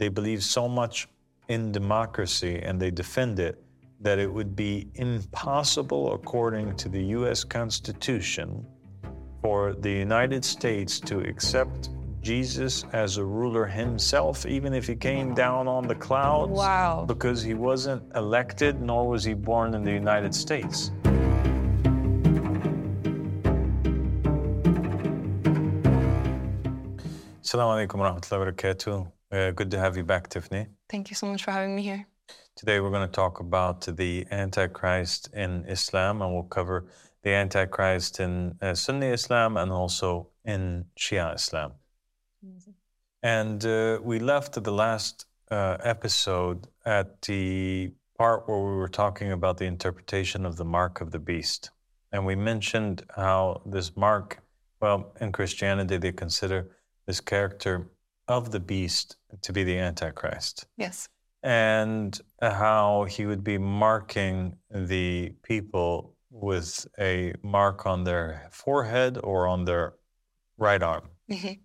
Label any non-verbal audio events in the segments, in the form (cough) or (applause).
they believe so much in democracy and they defend it that it would be impossible, according to the U.S. Constitution, for the United States to accept Jesus as a ruler himself, even if he came down on the clouds. Wow. Because he wasn't elected, nor was he born in the United States. Assalamu alaikum wa rahmatullahi wa barakatuh. Uh, good to have you back, Tiffany. Thank you so much for having me here. Today we're going to talk about the Antichrist in Islam, and we'll cover the Antichrist in uh, Sunni Islam and also in Shia Islam. Amazing. And uh, we left the last uh, episode at the part where we were talking about the interpretation of the mark of the beast. And we mentioned how this mark, well, in Christianity, they consider this character of the beast to be the Antichrist. Yes. And how he would be marking the people with a mark on their forehead or on their right arm. Mhm.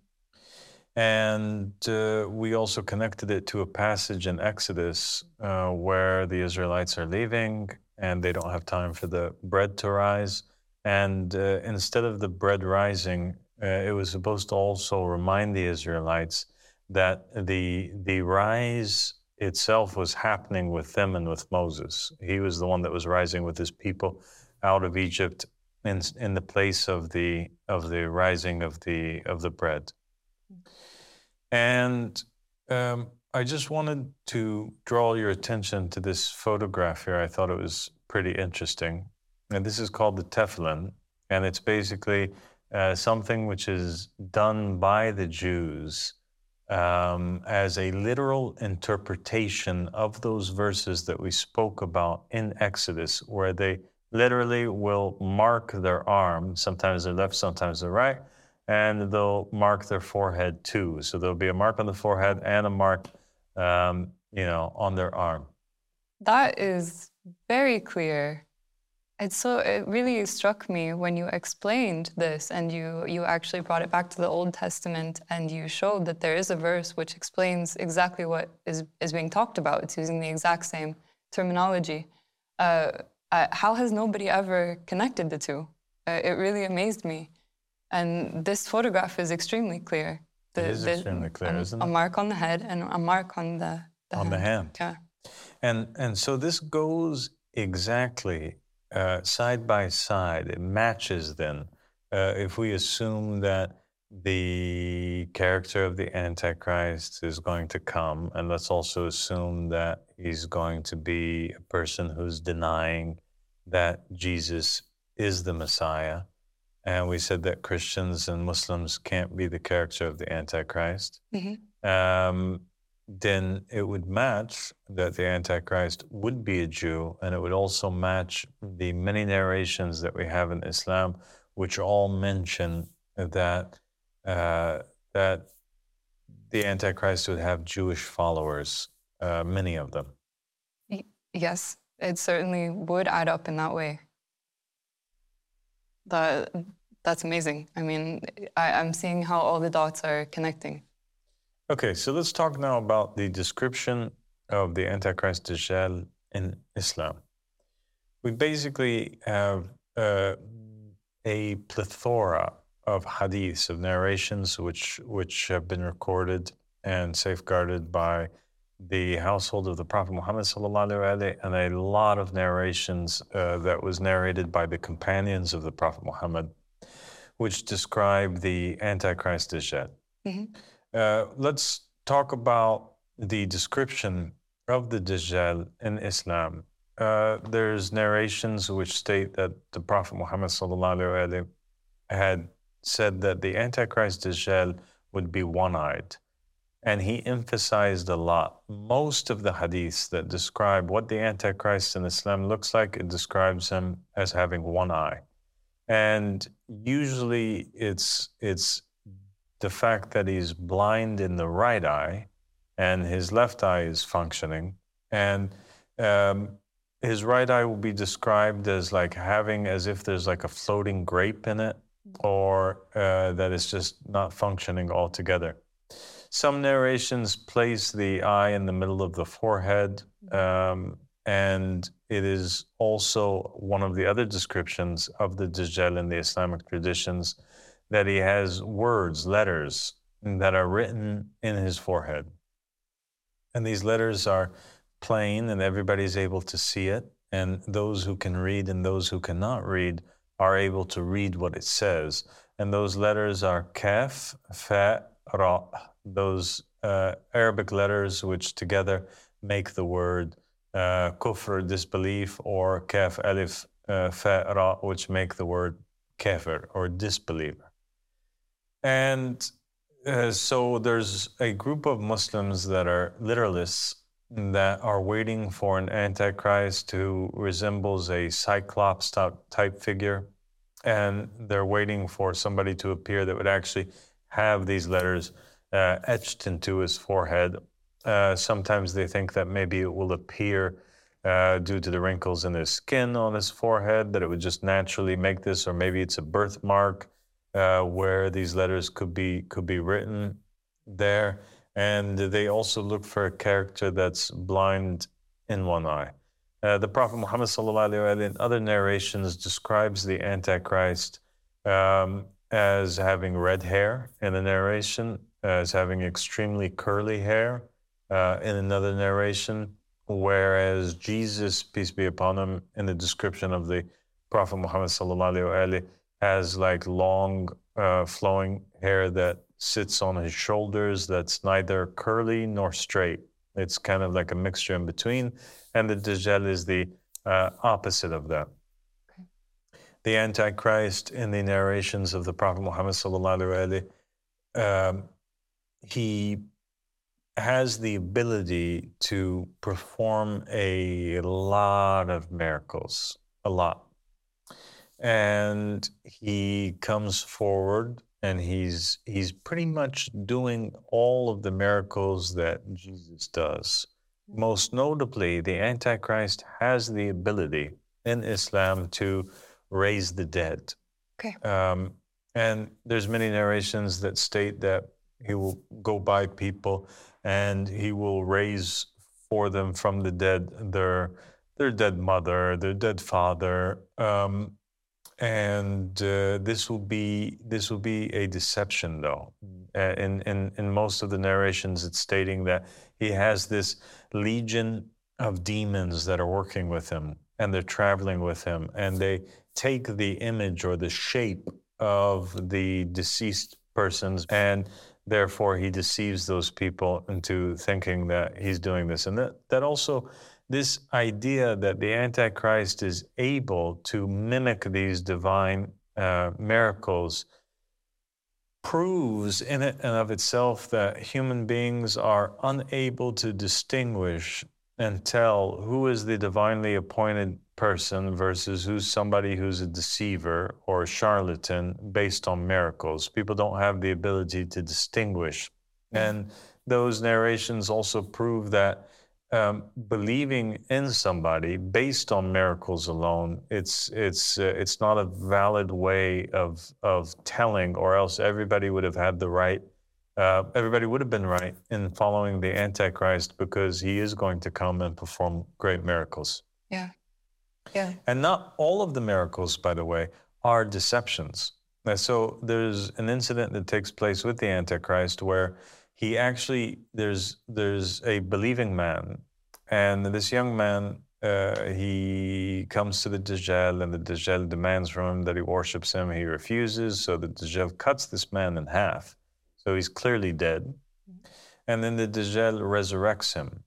And uh, we also connected it to a passage in Exodus uh, where the Israelites are leaving and they don't have time for the bread to rise. And uh, instead of the bread rising, uh, it was supposed to also remind the Israelites that the, the rise itself was happening with them and with Moses. He was the one that was rising with his people out of Egypt in, in the place of the, of the rising of the, of the bread. And um, I just wanted to draw your attention to this photograph here. I thought it was pretty interesting. And this is called the Tefillin, and it's basically uh, something which is done by the Jews um, as a literal interpretation of those verses that we spoke about in Exodus, where they literally will mark their arm, sometimes their left, sometimes their right, and they'll mark their forehead too. So there'll be a mark on the forehead and a mark, um, you know, on their arm. That is very clear. It's so it really struck me when you explained this and you you actually brought it back to the Old Testament and you showed that there is a verse which explains exactly what is is being talked about. It's using the exact same terminology. Uh, uh, how has nobody ever connected the two? Uh, it really amazed me. And this photograph is extremely clear. It is extremely clear, a, isn't it? a mark on the head and a mark on the, the On the hand. Yeah. And and so this goes exactly uh, side by side. It matches then. Uh, if we assume that the character of the Antichrist is going to come, and let's also assume that he's going to be a person who's denying that Jesus is the Messiah. And we said that Christians and Muslims can't be the character of the Antichrist. Mhm. Um, then it would match that the Antichrist would be a Jew, and it would also match the many narrations that we have in Islam, which all mention that uh, that the Antichrist would have Jewish followers, uh, many of them. Yes, it certainly would add up in that way. That that's amazing. I mean, I, I'm seeing how all the dots are connecting. Okay, so let's talk now about the description of the Antichrist Dajjal in Islam. We basically have uh, a plethora of hadiths, of narrations, which, which have been recorded and safeguarded by the household of the Prophet Muhammad sallallahu and a lot of narrations uh, that was narrated by the companions of the Prophet Muhammad, which describe the Antichrist Dajjal. Mhm. Uh, let's talk about the description of the Dajjal in Islam. Uh, there's narrations which state that the Prophet Muhammad had said that the Antichrist Dajjal would be one-eyed. And he emphasized a lot. Most of the hadiths that describe what the Antichrist in Islam looks like, it describes him as having one eye. And usually it's it's the fact that he's blind in the right eye and his left eye is functioning. And um, his right eye will be described as like having as if there's like a floating grape in it or uh, that it's just not functioning altogether. Some narrations place the eye in the middle of the forehead, um, and it is also one of the other descriptions of the Dajjal in the Islamic traditions that he has words, letters that are written in his forehead. And these letters are plain, and everybody's able to see it. And those who can read and those who cannot read are able to read what it says. And those letters are kaf, fa, ra, those uh, Arabic letters which together make the word uh, kufr, disbelief, or kaf, alif, uh, fa, ra, which make the word kafir, or disbeliever. And uh, so there's a group of Muslims that are literalists that are waiting for an antichrist who resembles a cyclops type figure and they're waiting for somebody to appear that would actually have these letters uh, etched into his forehead. Uh, sometimes they think that maybe it will appear uh, due to the wrinkles in his skin on his forehead, that it would just naturally make this, or maybe it's a birthmark uh, where these letters could be could be written there. And they also look for a character that's blind in one eye. Uh, the Prophet Muhammad sallallahu in other narrations describes the Antichrist um, as having red hair in a narration, as having extremely curly hair uh, in another narration, whereas Jesus, peace be upon him, in the description of the Prophet Muhammad has like long uh, flowing hair that sits on his shoulders that's neither curly nor straight. It's kind of like a mixture in between. And the Dajjal is the uh, opposite of that. Okay. The Antichrist in the narrations of the Prophet Muhammad, sallallahu alaihi, um, he has the ability to perform a lot of miracles, a lot. And he comes forward and he's he's pretty much doing all of the miracles that Jesus does. Most notably, the Antichrist has the ability in Islam to raise the dead. Okay. Um, and there's many narrations that state that he will go by people and he will raise for them from the dead their their dead mother, their dead father, um, and uh, this will be this will be a deception though. Uh, in, in in most of the narrations it's stating that he has this legion of demons that are working with him and they're traveling with him and they take the image or the shape of the deceased persons and therefore he deceives those people into thinking that he's doing this. And that that also this idea that the Antichrist is able to mimic these divine uh, miracles proves in it and of itself that human beings are unable to distinguish and tell who is the divinely appointed person versus who's somebody who's a deceiver or a charlatan based on miracles. People don't have the ability to distinguish. And those narrations also prove that um, believing in somebody based on miracles alone, it's it's uh, it's not a valid way of of telling, or else everybody would have had the right. Uh, everybody would have been right in following the Antichrist because he is going to come and perform great miracles. Yeah, yeah. And not all of the miracles, by the way, are deceptions. So there's an incident that takes place with the Antichrist where he actually there's there's a believing man, and this young man uh, he comes to the Dajjal, and the Dajjal demands from him that he worships him. He refuses, so the Dajjal cuts this man in half. So he's clearly dead. Mm-hmm. And then the Dajjal resurrects him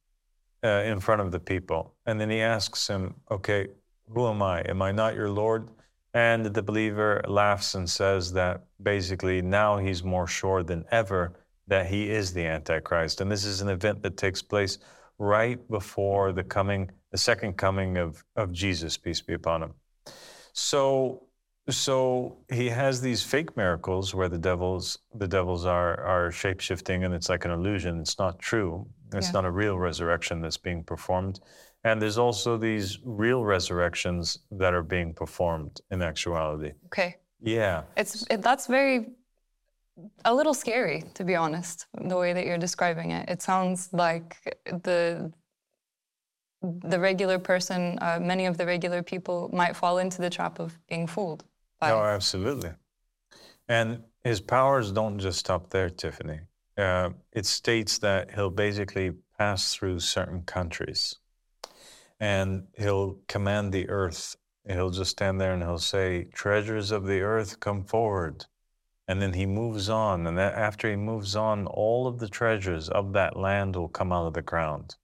uh, in front of the people. And then he asks him, Okay, who am I? Am I not your Lord? And the believer laughs and says that basically now he's more sure than ever that he is the Antichrist. And this is an event that takes place right before the coming, the second coming of, of Jesus, peace be upon him. So, so he has these fake miracles where the devils, the devils are are shapeshifting and it's like an illusion. It's not true. It's yeah. not a real resurrection that's being performed. And there's also these real resurrections that are being performed in actuality. Okay. Yeah. It's it, that's very a little scary, to be honest, the way that you're describing it. It sounds like the the regular person, uh, many of the regular people might fall into the trap of being fooled. By Oh, absolutely. And his powers don't just stop there, Tiffany. Uh, it states that he'll basically pass through certain countries and he'll command the earth. He'll just stand there and he'll say, Treasures of the earth, come forward. And then he moves on. And after he moves on, all of the treasures of that land will come out of the ground.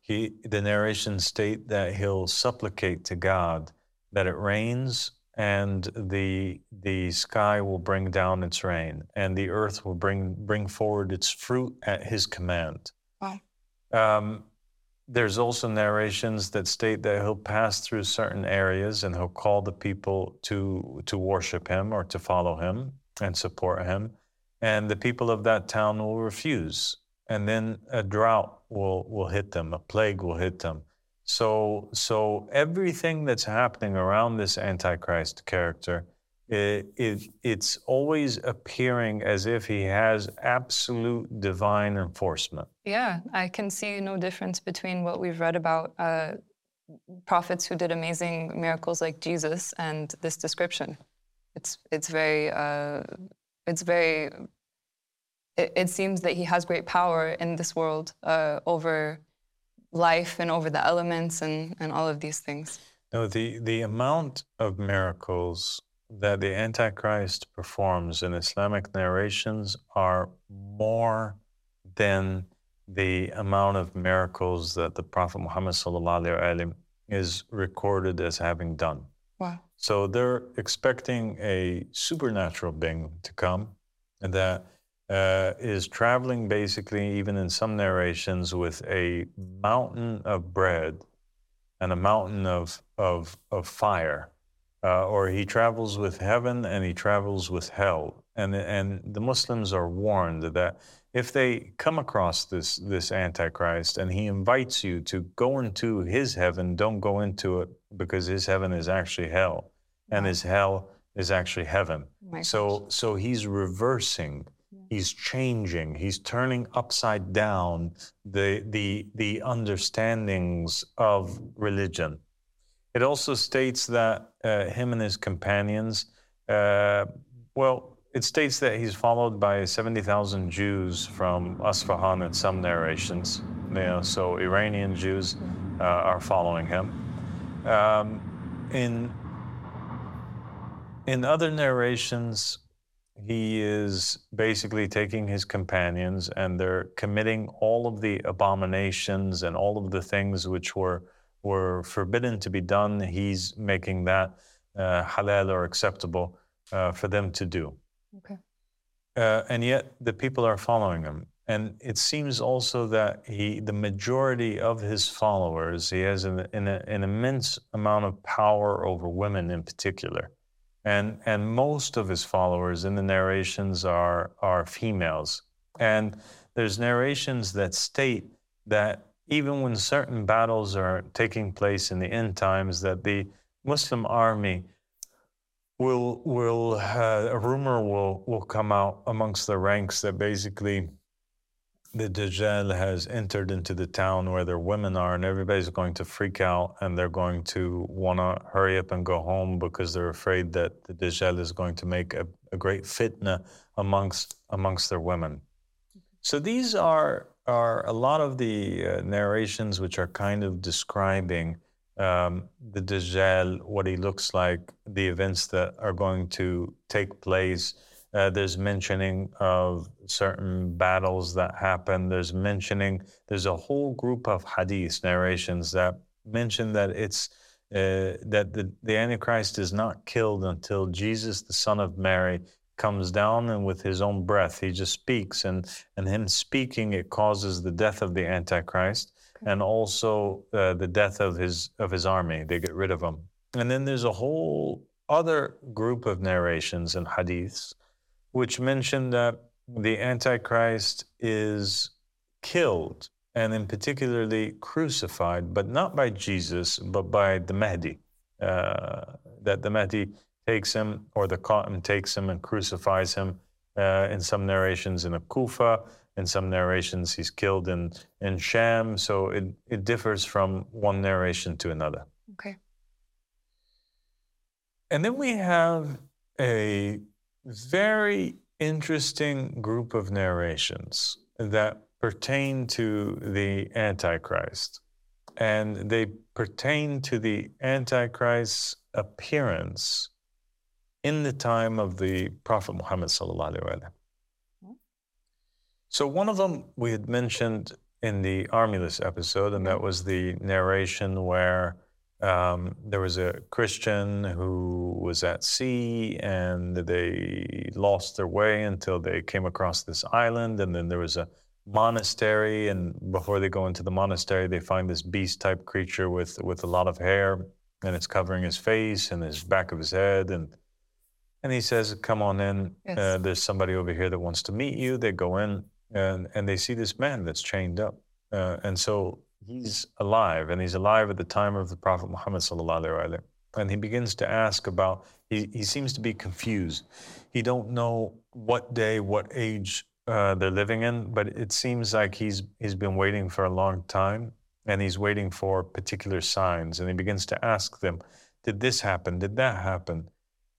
He, the narrations state that he'll supplicate to God that it rains and the the sky will bring down its rain and the earth will bring bring forward its fruit at his command. Wow. Um, there's also narrations that state that he'll pass through certain areas and he'll call the people to to worship him or to follow him and support him, and the people of that town will refuse, and then a drought will will hit them, a plague will hit them. So so everything that's happening around this antichrist character. It, it, it's always appearing as if he has absolute divine enforcement. Yeah, I can see no difference between what we've read about uh, prophets who did amazing miracles like Jesus and this description. It's it's very uh, it's very. It, it, seems that he has great power in this world uh, over life and over the elements and, and all of these things. No, the the amount of miracles that the Antichrist performs in Islamic narrations are more than the amount of miracles that the Prophet Muhammad is recorded as having done. So they're expecting a supernatural being to come that uh, is traveling basically, even in some narrations, with a mountain of bread and a mountain of, of, of fire uh, or he travels with heaven and he travels with hell. And, and the Muslims are warned that if they come across this, this Antichrist and he invites you to go into his heaven, don't go into it because his heaven is actually hell and his hell is actually heaven. Oh so, so he's reversing. He's changing. He's turning upside down the, the, the understandings of religion. It also states that uh, him and his companions, uh, well, it states that he's followed by 70,000 Jews from Asfahan in some narrations. You know, so Iranian Jews uh, are following him. Um, in, in other narrations, he is basically taking his companions and they're committing all of the abominations and all of the things which were were forbidden to be done, he's making that uh, halal or acceptable uh, for them to do. Okay. Uh, and yet the people are following him. And it seems also that he, the majority of his followers, he has an, an, an immense amount of power over women in particular. And, and most of his followers in the narrations are, are females. And there's narrations that state that even when certain battles are taking place in the end times, that the Muslim army will will uh, a rumor will will come out amongst the ranks that basically the Dajjal has entered into the town where their women are, and everybody's going to freak out, and they're going to want to hurry up and go home because they're afraid that the Dajjal is going to make a, a great fitna amongst amongst their women. So these are are a lot of the uh, narrations which are kind of describing um, the Dajjal, what he looks like, the events that are going to take place. Uh, there's mentioning of certain battles that happen. There's mentioning, there's a whole group of hadith narrations that mention that it's uh, that the, the Antichrist is not killed until Jesus, the son of Mary, comes down and with his own breath he just speaks and and him speaking it causes the death of the antichrist okay. and also uh, the death of his of his army they get rid of him and then there's a whole other group of narrations and hadiths which mention that the antichrist is killed and in particularly crucified but not by jesus but by the mahdi uh, that the mahdi takes him, or the Qa'im takes him and crucifies him Uh, in some narrations, in a Kufa. In some narrations, he's killed in, in Sham. So it, it differs from one narration to another. Okay. And then we have a very interesting group of narrations that pertain to the Antichrist. And they pertain to the Antichrist's appearance in the time of the Prophet Muhammad. So, one of them we had mentioned in the Armilus episode, and that was the narration where um, there was a Christian who was at sea and they lost their way until they came across this island. And then there was a monastery. And before they go into the monastery, they find this beast type creature with, with a lot of hair and it's covering his face and his back of his head. And, and he says, Come on in. Yes. Uh, there's somebody over here that wants to meet you. They go in and, and they see this man that's chained up. Uh, and so he's alive, and he's alive at the time of the Prophet Muhammad sallallahu and he begins to ask about. He, he seems to be confused. He don't know what day, what age uh, they're living in, but it seems like he's he's been waiting for a long time, and he's waiting for particular signs. And he begins to ask them, "Did this happen? Did that happen?"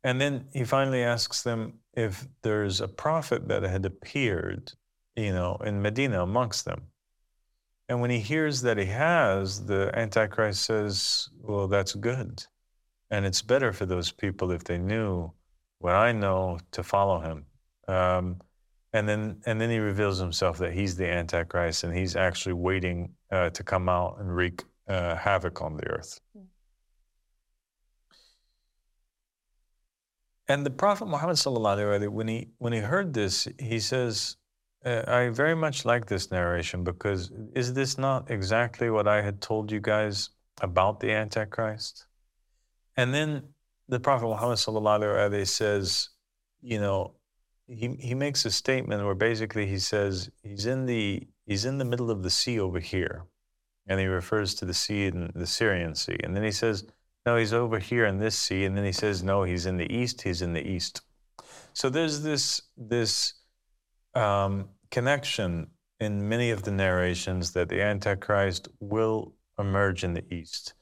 And then he finally asks them if there's a prophet that had appeared, you know, in Medina amongst them. And when he hears that he has, the Antichrist says, Well, that's good. And it's better for those people if they knew what I know to follow him. Um, and then, and then he reveals himself that he's the Antichrist and he's actually waiting uh, to come out and wreak uh, havoc on the earth. Hmm. And the Prophet Muhammad, when he, when he heard this, he says, uh, I very much like this narration because is this not exactly what I had told you guys about the Antichrist? And then the Prophet Muhammad says, you know, he, he makes a statement where basically he says he's in the he's in the middle of the sea over here. And he refers to the sea in the Syrian Sea. And then he says, no, he's over here in this sea. And then he says, no, he's in the east, he's in the east. So there's this this um, connection in many of the narrations that the Antichrist will emerge in the East.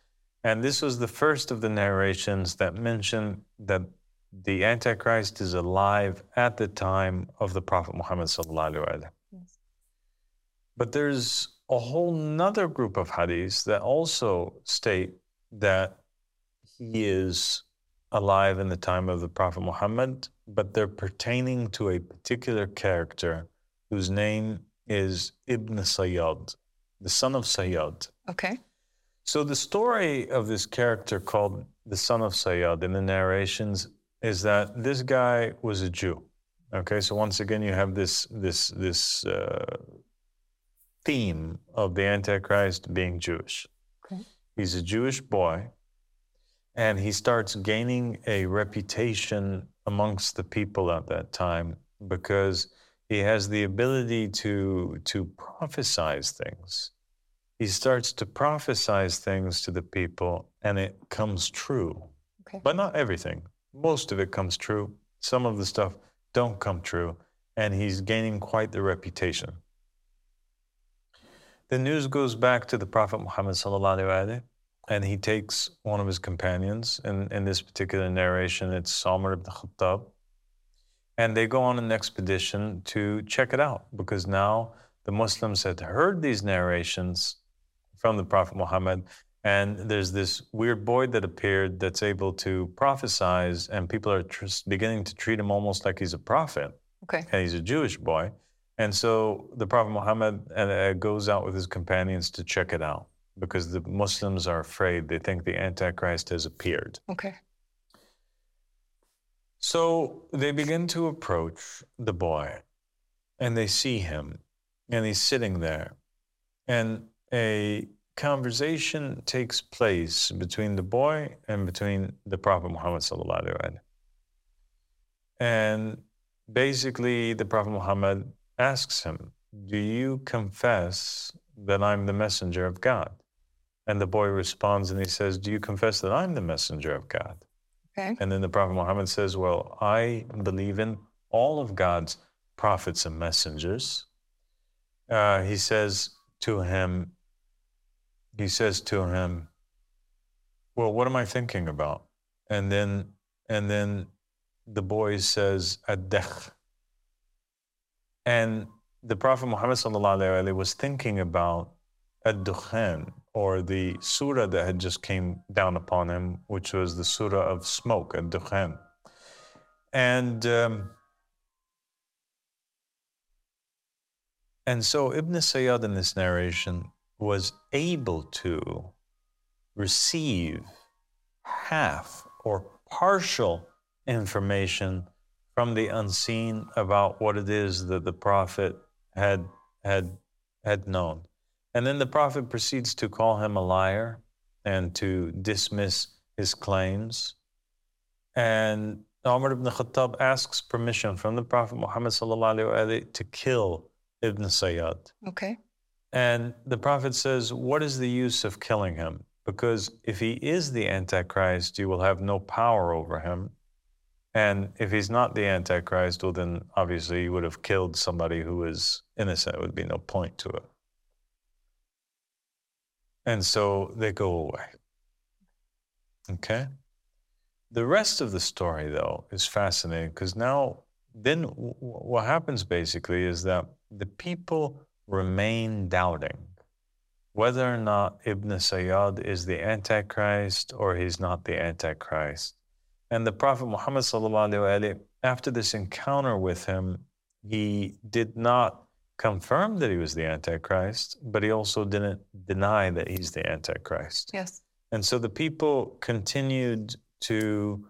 And this was the first of the narrations that mentioned that the Antichrist is alive at the time of the Prophet Muhammad. Yes. But there's a whole nother group of hadiths that also state that he is alive in the time of the Prophet Muhammad, but they're pertaining to a particular character whose name is Ibn Sayyad, the son of Sayyad. Okay. So the story of this character called the son of Sayyad in the narrations is that this guy was a Jew. Okay, so once again you have this this this uh, theme of the Antichrist being Jewish. Okay. He's a Jewish boy, and he starts gaining a reputation amongst the people at that time because he has the ability to to prophesize things. He starts to prophesize things to the people, and it comes true. Okay. But not everything. Most of it comes true. Some of the stuff don't come true, and he's gaining quite the reputation. The news goes back to the Prophet Muhammad sallallahu and he takes one of his companions. And in this particular narration, it's Umar ibn Khattab and they go on an expedition to check it out because now the Muslims had heard these narrations from the Prophet Muhammad. And there's this weird boy that appeared that's able to prophesize, and people are tr- beginning to treat him almost like he's a prophet. Okay. And he's a Jewish boy. And so the Prophet Muhammad uh, goes out with his companions to check it out because the Muslims are afraid. They think the Antichrist has appeared. Okay. So they begin to approach the boy and they see him and he's sitting there. And a conversation takes place between the boy and between the Prophet Muhammad. And basically, the Prophet Muhammad asks him, Do you confess that I'm the messenger of God? And the boy responds and he says, Do you confess that I'm the messenger of God? Okay. And then the Prophet Muhammad says, Well, I believe in all of God's prophets and messengers. Uh, he says to him, he says to him, well, what am I thinking about? And then, and then the boy says, ad And the Prophet Muhammad was thinking about ad-dukhan, or the surah that had just came down upon him, which was the surah of smoke, ad-dukhan. And um, and so Ibn Sayyad in this narration was able to receive half or partial information from the unseen about what it is that the prophet had had had known. And then the prophet proceeds to call him a liar and to dismiss his claims. And Umar ibn Khattab asks permission from the Prophet Muhammad to kill Ibn Sayyad. Okay. And the Prophet says, What is the use of killing him? Because if he is the Antichrist, you will have no power over him. And if he's not the Antichrist, well, then obviously you would have killed somebody who is innocent. It would be no point to it. And so they go away. Okay? The rest of the story, though, is fascinating because now, then what happens basically is that the people remain doubting whether or not Ibn Sayyad is the Antichrist or he's not the Antichrist. And the Prophet Muhammad, after this encounter with him, he did not confirm that he was the Antichrist, but he also didn't deny that he's the Antichrist. Yes. And so the people continued to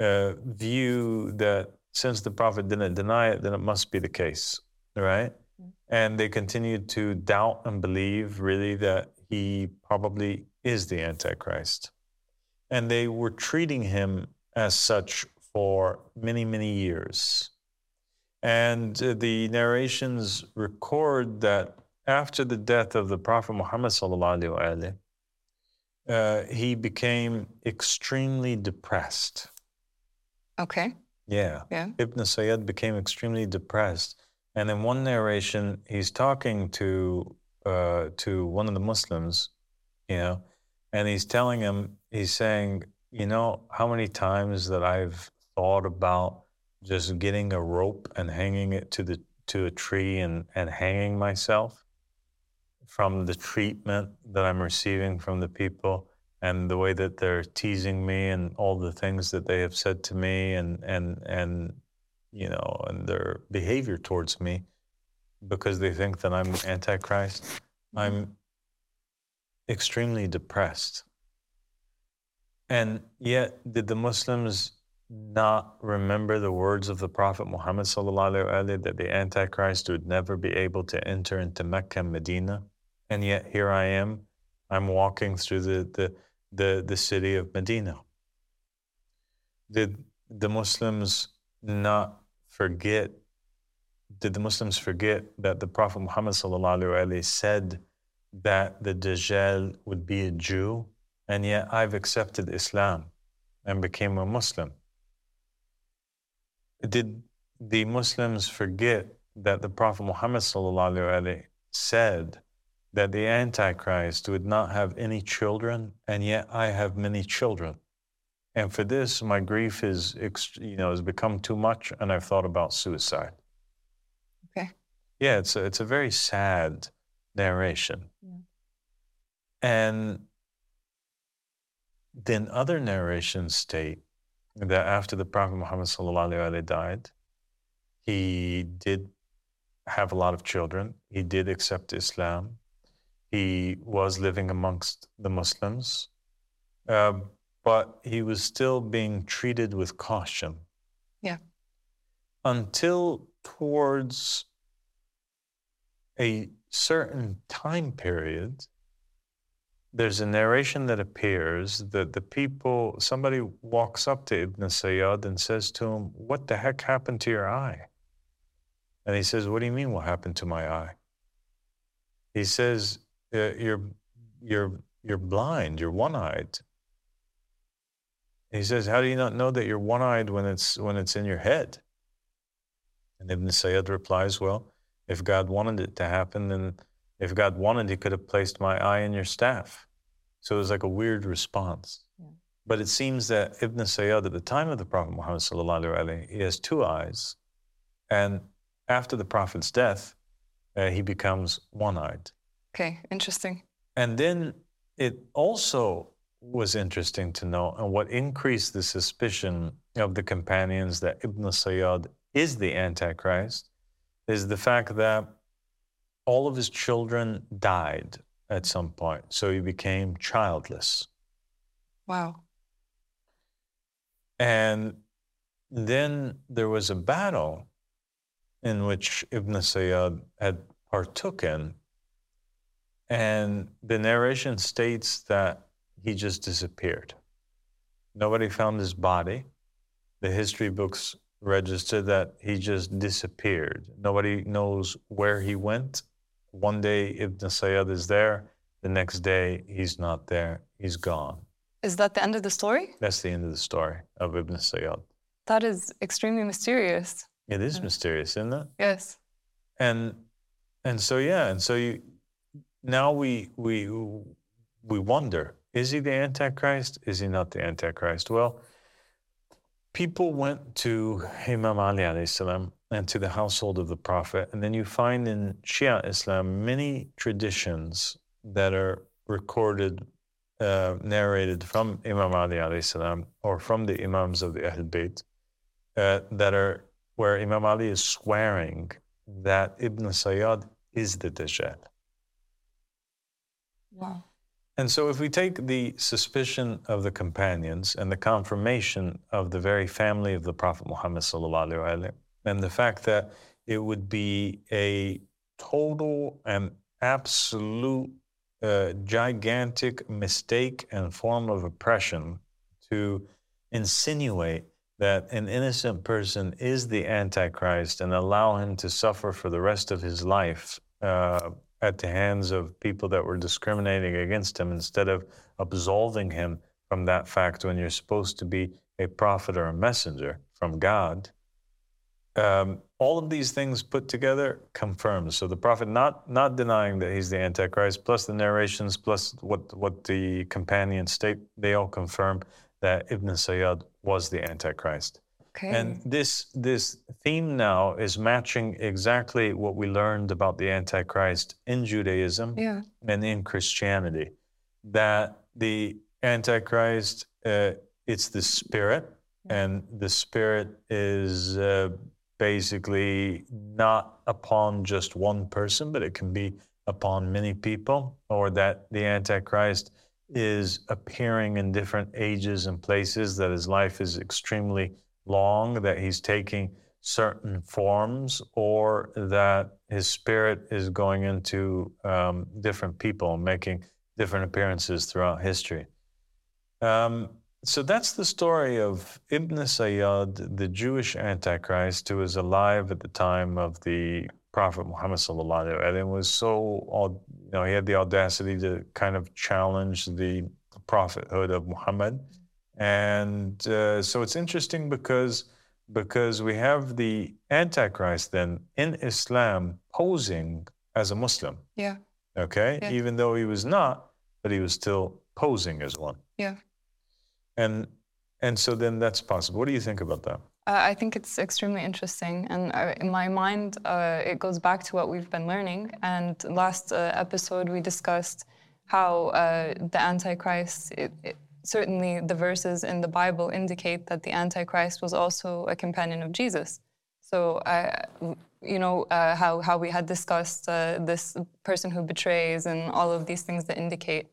uh, view that since the Prophet didn't deny it, then it must be the case, right? And they continued to doubt and believe really that he probably is the Antichrist. And they were treating him as such for many, many years. And uh, the narrations record that after the death of the Prophet Muhammad, uh, he became extremely depressed. Okay. Yeah. Yeah. Ibn Sayyad became extremely depressed. And in one narration, he's talking to uh, to one of the Muslims, you know, and he's telling him, he's saying, you know, how many times that I've thought about just getting a rope and hanging it to the to a tree and, and hanging myself from the treatment that I'm receiving from the people and the way that they're teasing me and all the things that they have said to me and and and you know, and their behavior towards me because they think that I'm Antichrist, mm-hmm. I'm extremely depressed. And yet, did the Muslims not remember the words of the Prophet Muhammad وسلم, that the Antichrist would never be able to enter into Mecca and Medina? And yet, here I am, I'm walking through the, the, the, the city of Medina. Did the Muslims not forget, did the Muslims forget that the Prophet Muhammad said that the Dajjal would be a Jew, and yet I've accepted Islam and became a Muslim? Did the Muslims forget that the Prophet Muhammad said that the Antichrist would not have any children, and yet I have many children? And for this, my grief is, you know, has become too much, and I've thought about suicide. Okay. Yeah, it's a, it's a very sad narration. Yeah. And then other narrations state that after the Prophet Muhammad sallallahu Alaihi Wasallam died, he did have a lot of children. He did accept Islam. He was living amongst the Muslims. Uh, but he was still being treated with caution. Yeah. Until towards a certain time period, there's a narration that appears that the people, somebody walks up to Ibn Sayyad and says to him, What the heck happened to your eye? And he says, What do you mean, what happened to my eye? He says, uh, You're, you're, you're blind, you're one eyed. He says, How do you not know that you're one eyed when it's, when it's in your head? And Ibn Sayyad replies, Well, if God wanted it to happen, then if God wanted, He could have placed my eye in your staff. So it was like a weird response. Yeah. But it seems that Ibn Sayyad, at the time of the Prophet Muhammad, he has two eyes. And after the Prophet's death, uh, he becomes one eyed. Okay, interesting. And then it also was interesting to know, and what increased the suspicion of the companions that Ibn Sayyad is the Antichrist, is the fact that all of his children died at some point. So he became childless. Wow. And then there was a battle in which Ibn Sayyad had partook in. And the narration states that he just disappeared. Nobody found his body. The history books register that he just disappeared. Nobody knows where he went. One day Ibn Sayyad is there, the next day he's not there, he's gone. Is that the end of the story? That's the end of the story of Ibn Sayyad. That is extremely mysterious. It is mysterious, isn't it? Yes. And and so yeah, and so you now we we we wonder, is he the Antichrist? Is he not the Antichrist? Well, people went to Imam Ali salam and to the household of the Prophet, and then you find in Shia Islam many traditions that are recorded, uh, narrated from Imam Ali salam or from the Imams of the Ahl Bayt uh, that are where Imam Ali is swearing that Ibn Sayyad is the Dajjal. Wow. And so, if we take the suspicion of the companions and the confirmation of the very family of the Prophet Muhammad and the fact that it would be a total and absolute uh, gigantic mistake and form of oppression to insinuate that an innocent person is the Antichrist and allow him to suffer for the rest of his life uh, at the hands of people that were discriminating against him instead of absolving him from that fact when you're supposed to be a prophet or a messenger from God. Um, all of these things put together confirms. So the prophet not not denying that he's the Antichrist, plus the narrations, plus what what the companions state, they all confirm that Ibn Sayyad was the Antichrist. Okay. And this this theme now is matching exactly what we learned about the Antichrist in Judaism yeah. and in Christianity. That the Antichrist, uh, it's the spirit, and the spirit is uh, basically not upon just one person, but it can be upon many people, or that the Antichrist is appearing in different ages and places, that his life is extremely long, that he's taking certain forms, or that his spirit is going into um, different people, making different appearances throughout history. Um, so that's the story of Ibn Sayyad, the Jewish Antichrist, who was alive at the time of the Prophet Muhammad sallallahu and was so, you know, he had the audacity to kind of challenge the prophethood of Muhammad. And uh, so it's interesting because because we have the Antichrist then in Islam posing as a Muslim. Yeah. Okay. Yeah. Even though he was not, but he was still posing as one. Yeah. And and so then that's possible. What do you think about that? Uh, I think it's extremely interesting. And uh, in my mind, uh, it goes back to what we've been learning. And last uh, episode, we discussed how uh, the Antichrist, it, it, certainly the verses in the Bible indicate that the Antichrist was also a companion of Jesus. So, you know, uh, how, how we had discussed this person who betrays and all of these things that indicate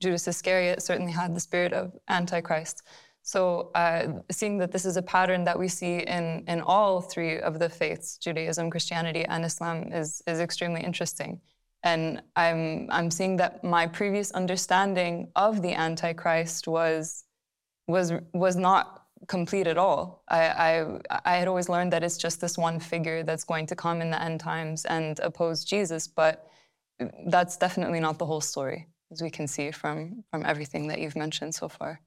Judas Iscariot certainly had the spirit of Antichrist. So, uh, seeing that this is a pattern that we see in, in all three of the faiths, Judaism, Christianity, and Islam, is, is extremely interesting. And I'm, I'm seeing that my previous understanding of the Antichrist was, was, was not complete at all. I, I, I had always learned that it's just this one figure that's going to come in the end times and oppose Jesus, but that's definitely not the whole story, as we can see from, from everything that you've mentioned so far.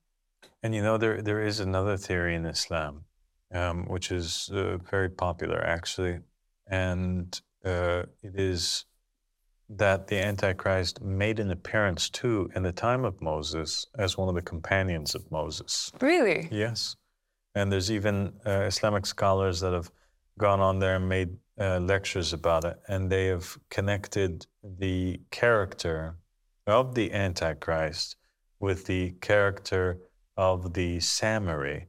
And you know, there, there is another theory in Islam, um, which is uh, very popular actually, and uh, it is that the Antichrist made an appearance too in the time of Moses as one of the companions of Moses. Really? Yes. And there's even uh, Islamic scholars that have gone on there and made uh, lectures about it, and they have connected the character of the Antichrist with the character of the Samari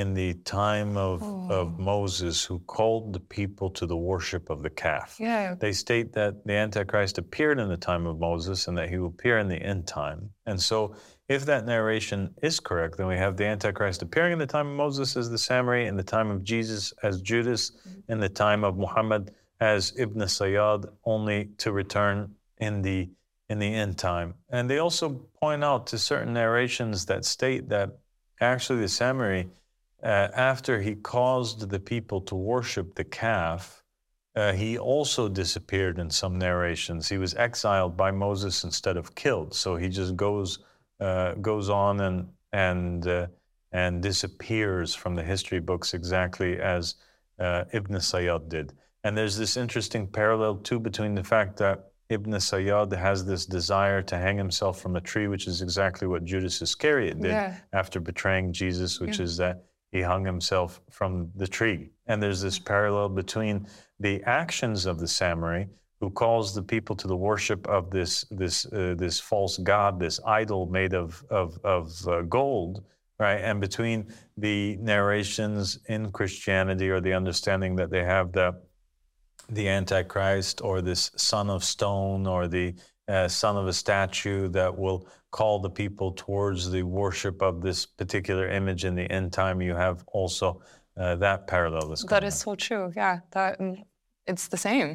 in the time of, Oh. of Moses, who called the people to the worship of the calf. Yeah. They state that the Antichrist appeared in the time of Moses and that he will appear in the end time. And so, if that narration is correct, then we have the Antichrist appearing in the time of Moses as the Samiri, in the time of Jesus as Judas, mm-hmm. in the time of Muhammad as Ibn Sayyad, only to return in the in the end time. And they also point out to certain narrations that state that actually the Samiri, uh, after he caused the people to worship the calf, uh, he also disappeared in some narrations. He was exiled by Moses instead of killed. So he just goes uh, goes on and and uh, and disappears from the history books exactly as uh, Ibn Sayyad did. And there's this interesting parallel too between the fact that Ibn Sayyad has this desire to hang himself from a tree, which is exactly what Judas Iscariot did Yeah. after betraying Jesus, which Yeah. is that he hung himself from the tree. And there's this parallel between the actions of the Samiri who calls the people to the worship of this this uh, this false god, this idol made of of of uh, gold, right? And between the narrations in Christianity or the understanding that they have that the Antichrist or this son of stone or the uh, son of a statue that will call the people towards the worship of this particular image in the end time. You have also uh, that parallel. that's That going so true. Yeah. That mm, it's the same.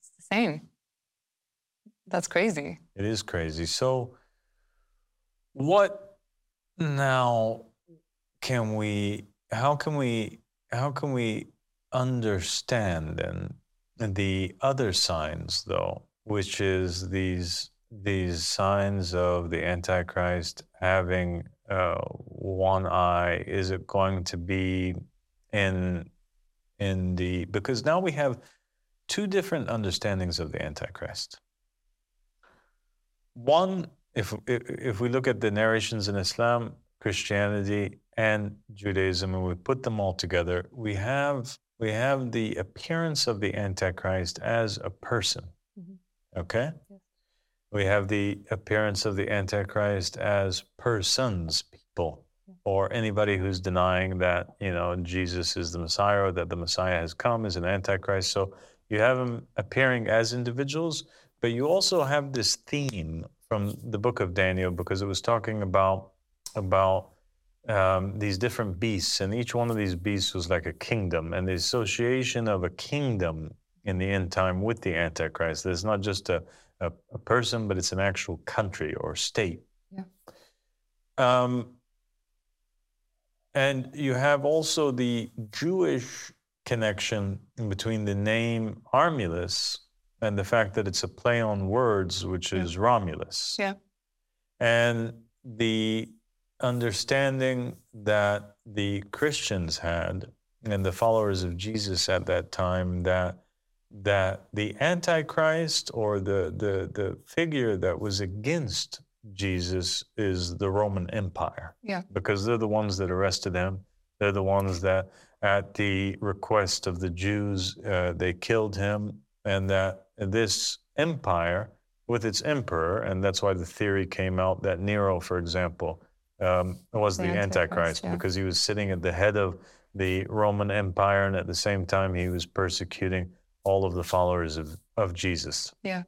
It's the same. That's crazy. It is crazy. So, what now can we? How can we? How can we understand and the other signs, though, which is these these signs of the Antichrist having uh, one eye? Is it going to be in in the because now we have two different understandings of the Antichrist. One, if if we look at the narrations in Islam, Christianity, and Judaism, and we put them all together, we have we have the appearance of the Antichrist as a person. Mhm. Okay. We have the appearance of the Antichrist as persons, people, or anybody who's denying that you know Jesus is the Messiah or that the Messiah has come is an Antichrist. So you have them appearing as individuals, but you also have this theme from the book of Daniel because it was talking about about um, these different beasts, and each one of these beasts was like a kingdom, and the association of a kingdom in the end time with the Antichrist. It's not just a, a, a person, but it's an actual country or state. Yeah. Um, and you have also the Jewish connection between the name Armilus and the fact that it's a play on words, which Yeah. is Romulus. Yeah. And the understanding that the Christians had and the followers of Jesus at that time that that the Antichrist or the, the, the figure that was against Jesus is the Roman Empire. Yeah. Because they're the ones that arrested him. They're the ones that, at the request of the Jews, uh, they killed him. And that this empire, with its emperor, and that's why the theory came out that Nero, for example, um, was The the Antichrist, Antichrist yeah. because he was sitting at the head of the Roman Empire, and at the same time, he was persecuting all of the followers of, of Jesus. Yeah.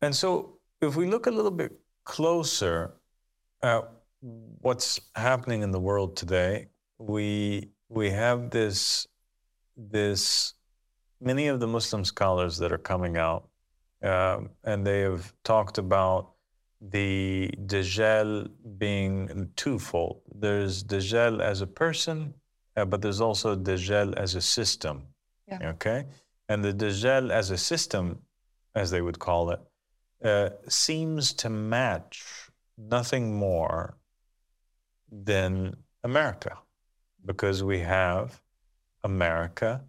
And so, if we look a little bit closer at what's happening in the world today, we we have this this many of the Muslim scholars that are coming out, um, and they have talked about the Dajjal being twofold. There's Dajjal as a person, uh, but there's also Dajjal as a system. Yeah. Okay, and the Dajjal as a system, as they would call it, uh, seems to match nothing more than America, because we have America,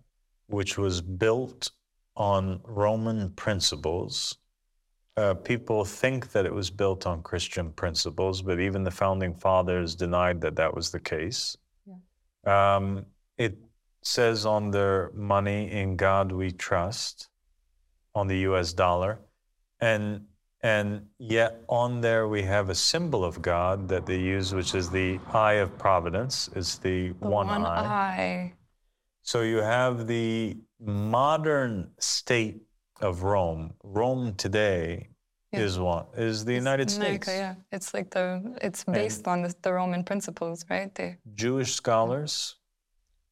which was built on Roman principles. Uh, people think that it was built on Christian principles, but even the founding fathers denied that that was the case. Um, it says on their money, "In God we trust," on the U.S. dollar, and and yet on there we have a symbol of God that they use, which is the eye of providence. It's the, the one, one eye. eye. So you have the modern state of Rome. Rome today yeah. is what is the it's United America, States. Yeah, it's like the it's based and on the, the, Roman principles, right? They, Jewish scholars,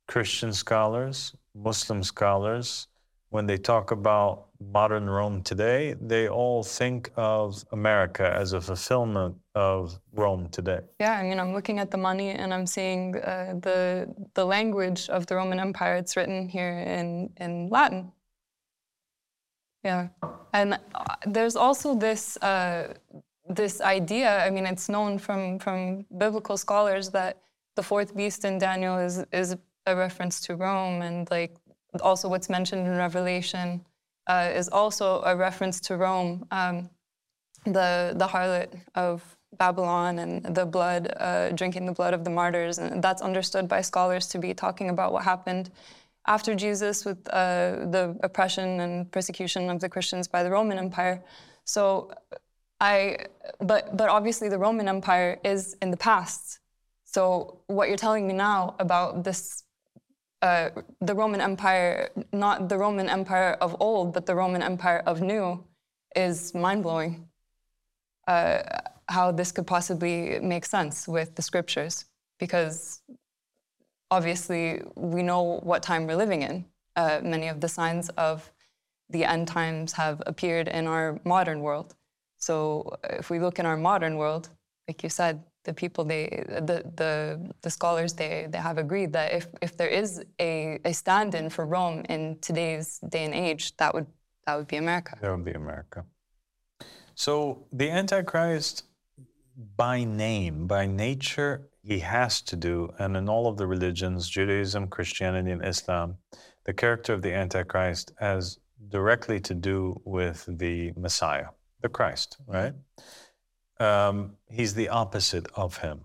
Christian scholars, Muslim scholars when they talk about modern Rome today, they all think of America as a fulfillment of Rome today. Yeah, I mean, I'm looking at the money and I'm seeing uh, the the language of the Roman Empire. It's written here in in Latin. Yeah, and uh, there's also this uh, this idea. I mean, it's known from from biblical scholars that the fourth beast in Daniel is is a reference to Rome, and like also what's mentioned in Revelation uh, is also a reference to Rome, um, the, the harlot of Babylon and the blood, uh, drinking the blood of the martyrs. And that's understood by scholars to be talking about what happened after Jesus with uh, the oppression and persecution of the Christians by the Roman Empire. So I, but, but obviously the Roman Empire is in the past. So what you're telling me now about this uh, the Roman Empire, not the Roman Empire of old, but the Roman Empire of new, is mind blowing. Uh, how this could possibly make sense with the scriptures, because obviously we know what time we're living in. Uh, many of the signs of the end times have appeared in our modern world. So if we look in our modern world, like you said, the people they the the, the scholars they, they have agreed that if, if there is a, a stand-in for Rome in today's day and age, that would that would be America. That would be America. So the Antichrist by name, by nature, he has to do, and in all of the religions, Judaism, Christianity, and Islam, the character of the Antichrist has directly to do with the Messiah, the Christ, right? um, he's the opposite of him.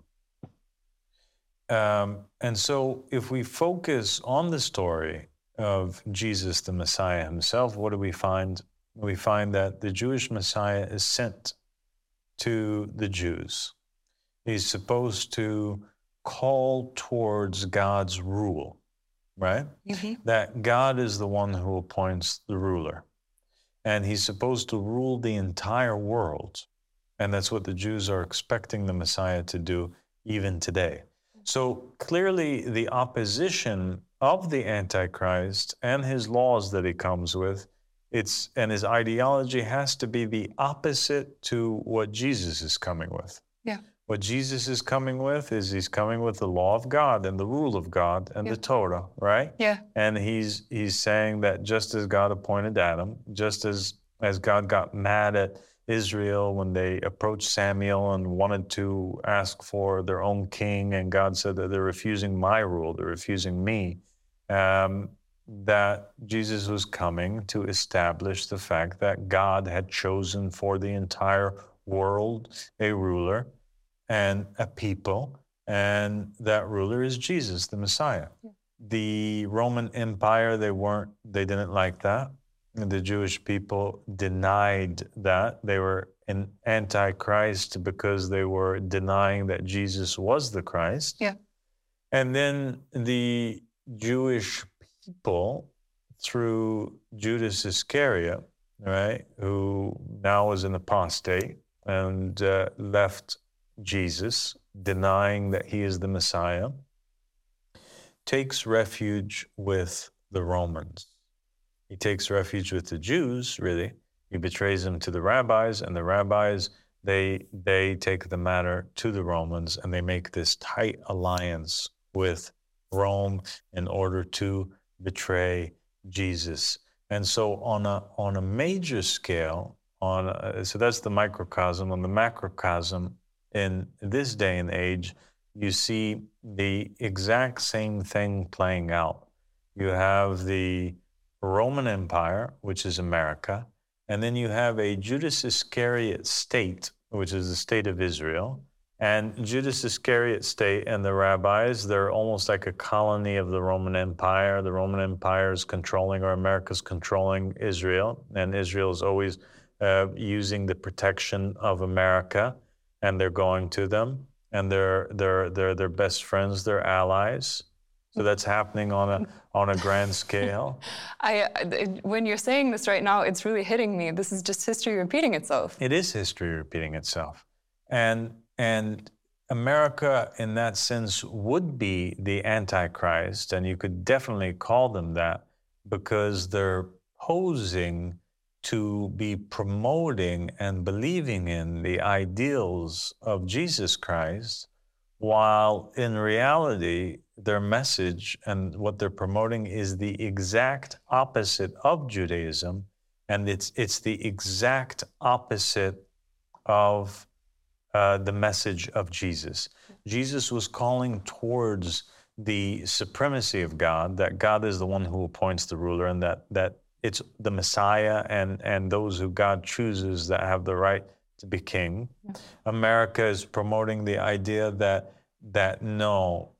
Um, and so, if we focus on the story of Jesus, the Messiah himself, what do we find? We find that the Jewish Messiah is sent to the Jews. He's supposed to call towards God's rule, right? Mm-hmm. That God is the one who appoints the ruler. And he's supposed to rule the entire world and that's what the Jews are expecting the Messiah to do even today. So clearly, the opposition of the Antichrist and his laws that he comes with, it's and his ideology has to be the opposite to what Jesus is coming with. Yeah. What Jesus is coming with is he's coming with the law of God and the rule of God and yeah. the Torah, right? Yeah. And he's he's saying that just as God appointed Adam, just as as God got mad at Israel when they approached Samuel and wanted to ask for their own king, and God said that they're refusing my rule, they're refusing me. Um, that Jesus was coming to establish the fact that God had chosen for the entire world a ruler and a people, and that ruler is Jesus, the Messiah. Yeah. The Roman Empire, they weren't, they didn't like that the Jewish people denied that. They were an antichrist because they were denying that Jesus was the Christ. Yeah. And then the Jewish people, through Judas Iscariot, right, who now is an apostate and uh, left Jesus, denying that he is the Messiah, takes refuge with the Romans. He takes refuge with the Jews, really. He betrays them to the rabbis, and the rabbis, they, they take the matter to the Romans and they make this tight alliance with Rome in order to betray Jesus. And so, on a, on a major scale, on a, so that's the microcosm. On the macrocosm, in this day and age, you see the exact same thing playing out you have the Roman Empire, which is America, and then you have a Judas Iscariot state, which is the state of Israel. And Judas Iscariot state and the rabbis, they're almost like a colony of the Roman Empire. The Roman Empire is controlling, or America's controlling Israel, and Israel is always uh, using the protection of America, and they're going to them, and they're they're they're their best friends, their allies. So that's happening on a on a grand scale. (laughs) I, when you're saying this right now, it's really hitting me. This is just history repeating itself. It is history repeating itself, and and America, in that sense, would be the Antichrist, and you could definitely call them that because they're posing to be promoting and believing in the ideals of Jesus Christ, while in reality, their message and what they're promoting is the exact opposite of Judaism, and it's, it's the exact opposite of uh, the message of Jesus. Jesus was calling towards the supremacy of God, that God is the one who appoints the ruler, and that, that it's the Messiah and, and those who God chooses that have the right to be king. Yeah. America is promoting the idea that that no,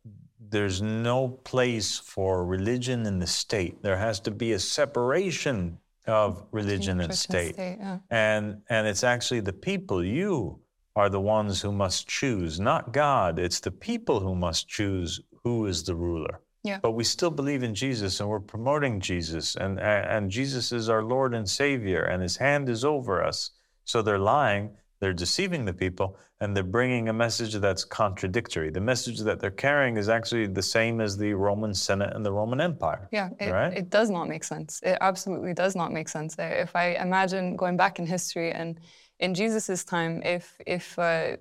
there's no place for religion in the state. There has to be a separation of religion and state. state yeah. And and it's actually the people, you are the ones who must choose, not God. It's the people who must choose who is the ruler. Yeah. But we still believe in Jesus and we're promoting Jesus and, and Jesus is our Lord and Savior and his hand is over us. So they're lying, they're deceiving the people, and they're bringing a message that's contradictory. The message that they're carrying is actually the same as the Roman Senate and the Roman Empire. Yeah, it, right? it does not make sense. It absolutely does not make sense. If I imagine going back in history and in Jesus' time, if if uh,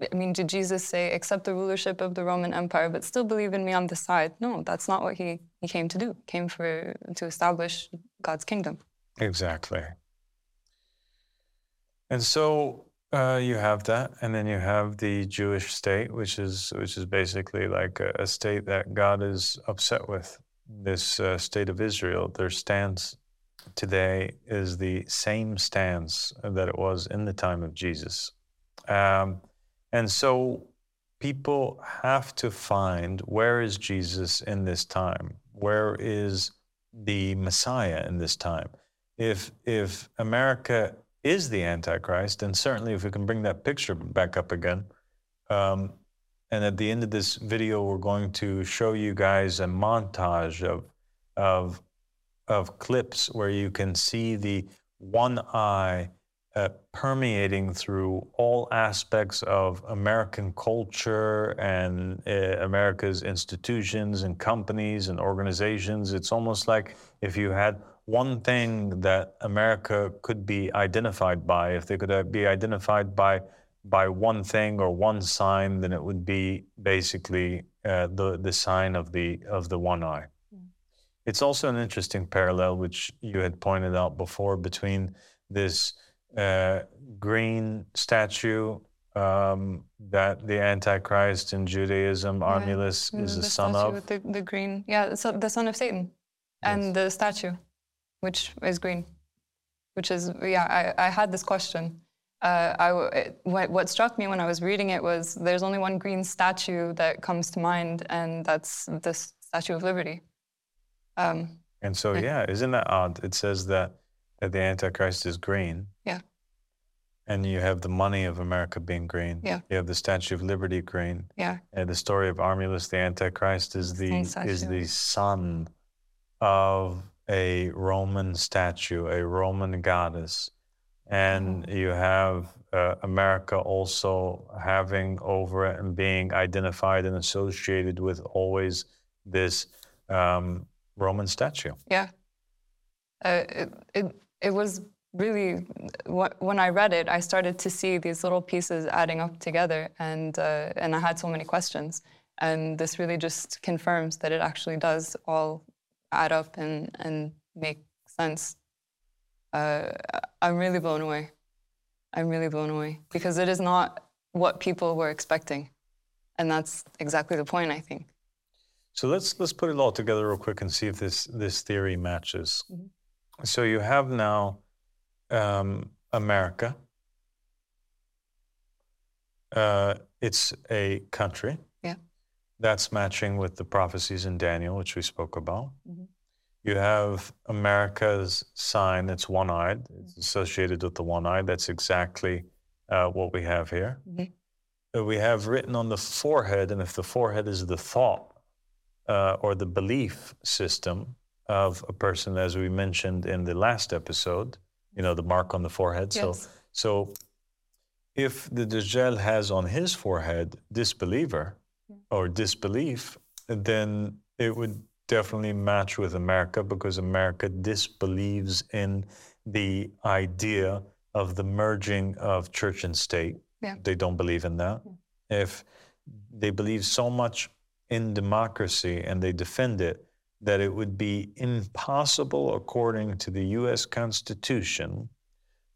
I mean, did Jesus say, accept the rulership of the Roman Empire, but still believe in me on the side? No, that's not what he, he came to do. He came for to establish God's kingdom. Exactly. And so uh, you have that, and then you have the Jewish state, which is which is basically like a, a state that God is upset with. This uh, state of Israel, their stance today is the same stance that it was in the time of Jesus. Um, and so people have to find where is Jesus in this time? Where is the Messiah in this time? If, if America is the Antichrist, and certainly if we can bring that picture back up again, um, and at the end of this video, we're going to show you guys a montage of, of, of clips where you can see the one eye uh, permeating through all aspects of American culture and uh, America's institutions and companies and organizations. It's almost like if you had one thing that America could be identified by, if they could uh, be identified by by one thing or one sign, then it would be basically uh, the the sign of the of the one eye. Mm. It's also an interesting parallel, which you had pointed out before, between this uh, green statue um, that the Antichrist in Judaism, yeah. Armilus, is the, the son of. The, the green, yeah, so the son of Satan, and yes. the statue, which is green, which is yeah. I, I had this question. Uh, I, it, what, what struck me when I was reading it was there's only one green statue that comes to mind, and that's the Statue of Liberty. Um, and so, yeah, isn't that odd? It says that that the Antichrist is green. Yeah. And you have the money of America being green. Yeah. You have the Statue of Liberty green. Yeah. And the story of Armilus, the Antichrist is the is the son of a Roman statue, a Roman goddess. And oh. you have uh, America also having over it and being identified and associated with always this um, Roman statue. Yeah. Uh, it, it it was really when I read it, I started to see these little pieces adding up together, and uh, and I had so many questions. And this really just confirms that it actually does all add up and and make sense. Uh, I'm really blown away. I'm really blown away because it is not what people were expecting, and that's exactly the point, I think. So let's let's put it all together real quick and see if this this theory matches. Mhm. So you have now um, America. Uh, it's a country. Yeah. That's matching with the prophecies in Daniel, which we spoke about. Mhm. You have America's sign that's one eyed. It's associated with the one eye. That's exactly uh, what we have here. Mhm. Uh, We have written on the forehead, and if the forehead is the thought uh, or the belief system of a person, as we mentioned in the last episode, you know, the mark on the forehead. So, Yes. so if the Dajjal has on his forehead disbeliever Yeah. or disbelief, then it would definitely match with America because America disbelieves in the idea of the merging of church and state. Yeah. They don't believe in that. If they believe so much in democracy and they defend it, that it would be impossible, according to the US Constitution,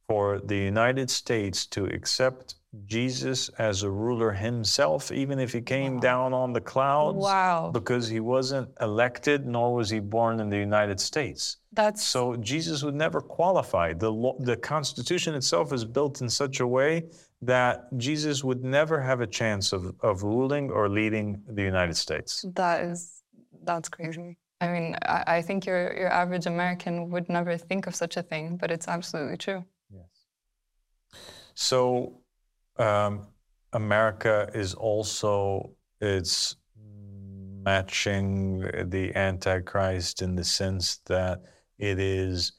for the United States to accept Jesus as a ruler himself, even if he came Wow. down on the clouds, Wow. because he wasn't elected nor was he born in the United States. That's So Jesus would never qualify. The, law, the Constitution itself is built in such a way that Jesus would never have a chance of, of ruling or leading the United States. that is that's crazy. I mean, I, I think your your average American would never think of such a thing, but it's absolutely true. Yes. So um, America is also it's matching the Antichrist in the sense that it is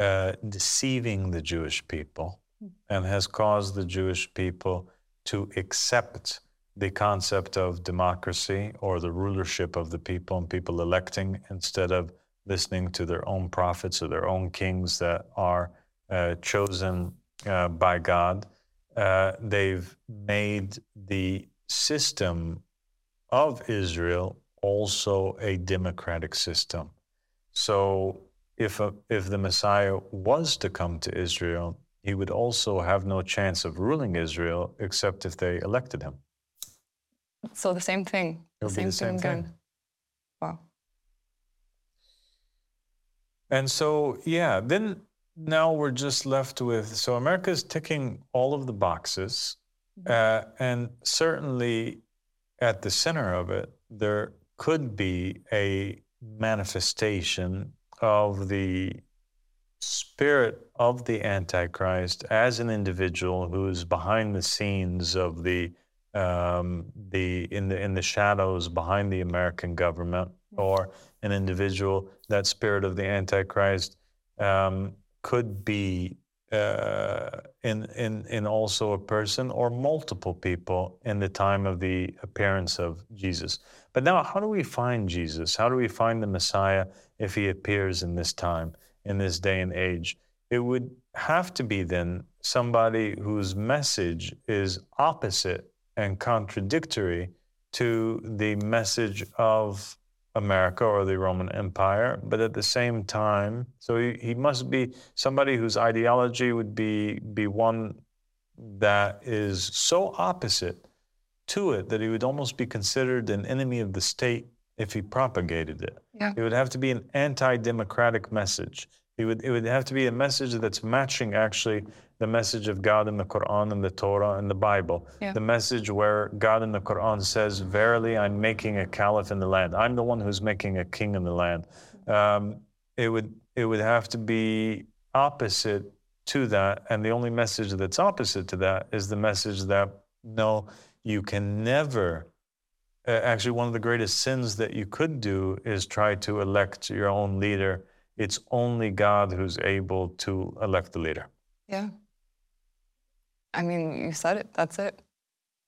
uh, deceiving the Jewish people and has caused the Jewish people to accept the concept of democracy or the rulership of the people and people electing instead of listening to their own prophets or their own kings that are uh, chosen uh, by God. Uh, they've made the system of Israel also a democratic system. So if, a, if the Messiah was to come to Israel, he would also have no chance of ruling Israel except if they elected him. So the same thing. It would be the same again. thing. Wow. And so, yeah, then now we're just left with so America's ticking all of the boxes. Uh, and certainly at the center of it, there could be a manifestation of the spirit of the Antichrist as an individual who's behind the scenes of the um, the in the in the shadows behind the American government, or an individual that spirit of the Antichrist um, could be uh, in in in also a person or multiple people in the time of the appearance of Jesus. But now, how do we find Jesus? How do we find the Messiah if he appears in this time, in this day and age? It would have to be then somebody whose message is opposite and contradictory to the message of America or the Roman Empire, but at the same time, so he, he must be somebody whose ideology would be be one that is so opposite to it that he would almost be considered an enemy of the state if he propagated it. Yeah. It would have to be an anti-democratic message. It would it would have to be a message that's matching actually the message of God in the Quran and the Torah and the Bible. Yeah. The message where God in the Quran says, "Verily, I'm making a caliph in the land. I'm the one who's making a king in the land." Um, it would it would have to be opposite to that, and the only message that's opposite to that is the message that no, you can never. Uh, actually, one of the greatest sins that you could do is try to elect your own leader. It's only God who's able to elect the leader. Yeah. I mean, you said it. That's it.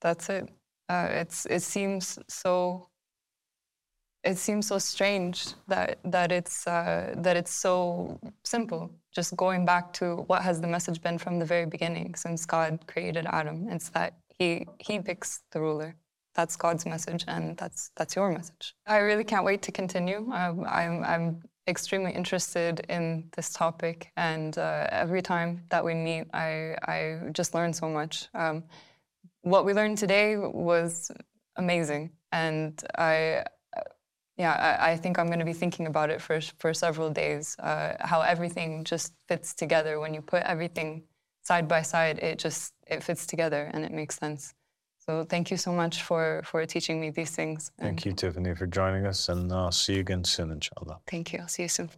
That's it. Uh, it's it seems so. It seems so strange that that it's uh, that it's so simple. Just going back to what has the message been from the very beginning, since God created Adam, it's that he he picks the ruler. That's God's message, and that's that's your message. I really can't wait to continue. Um, I'm I'm extremely interested in this topic, and uh, every time that we meet, I I just learn so much. Um, what we learned today was amazing, and I yeah, I, I, think I'm going to be thinking about it for for several days. Uh, how everything just fits together when you put everything side by side. It just it fits together and it makes sense. So thank you so much for for teaching me these things. Thank you, Tiffany, for joining us, and I'll see you again soon, inshallah. Thank you. I'll see you soon.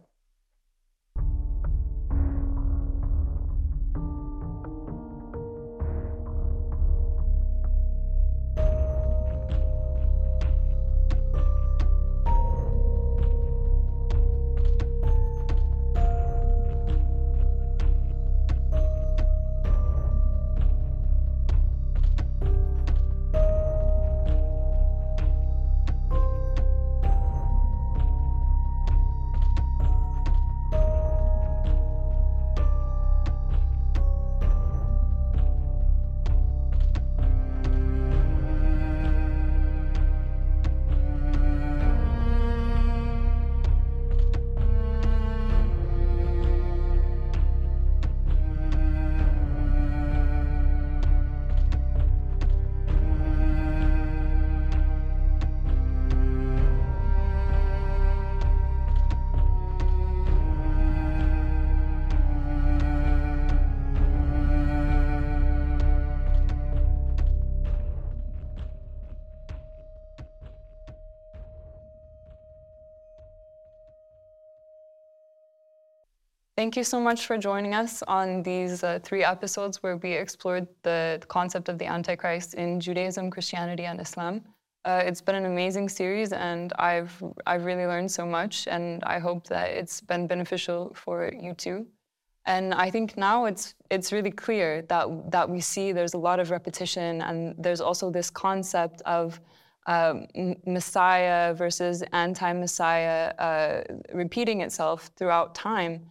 Thank you so much for joining us on these uh, three episodes where we explored the concept of the Antichrist in Judaism, Christianity, and Islam. Uh, it's been an amazing series, and I've I've really learned so much, and I hope that it's been beneficial for you too. And I think now it's it's really clear that that we see there's a lot of repetition, and there's also this concept of um, Messiah versus anti-Messiah uh, repeating itself throughout time.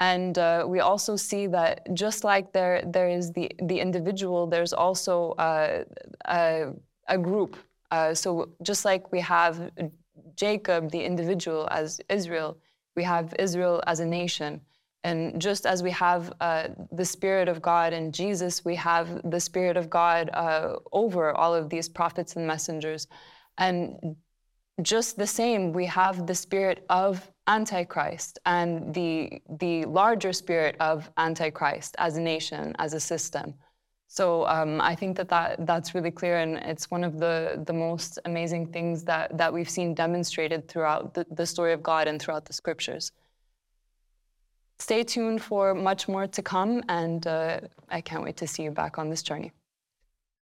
And uh, we also see that just like there, there is the, the individual, there's also uh, a, a, group. Uh, so just like we have Jacob, the individual, as Israel, we have Israel as a nation. And just as we have uh, the Spirit of God in Jesus, we have the Spirit of God uh, over all of these prophets and messengers. And just the same, we have the spirit of Antichrist and the, the larger spirit of Antichrist as a nation, as a system. So um, I think that, that that's really clear, and it's one of the, the most amazing things that, that we've seen demonstrated throughout the, the story of God and throughout the scriptures. Stay tuned for much more to come, and uh, I can't wait to see you back on this journey.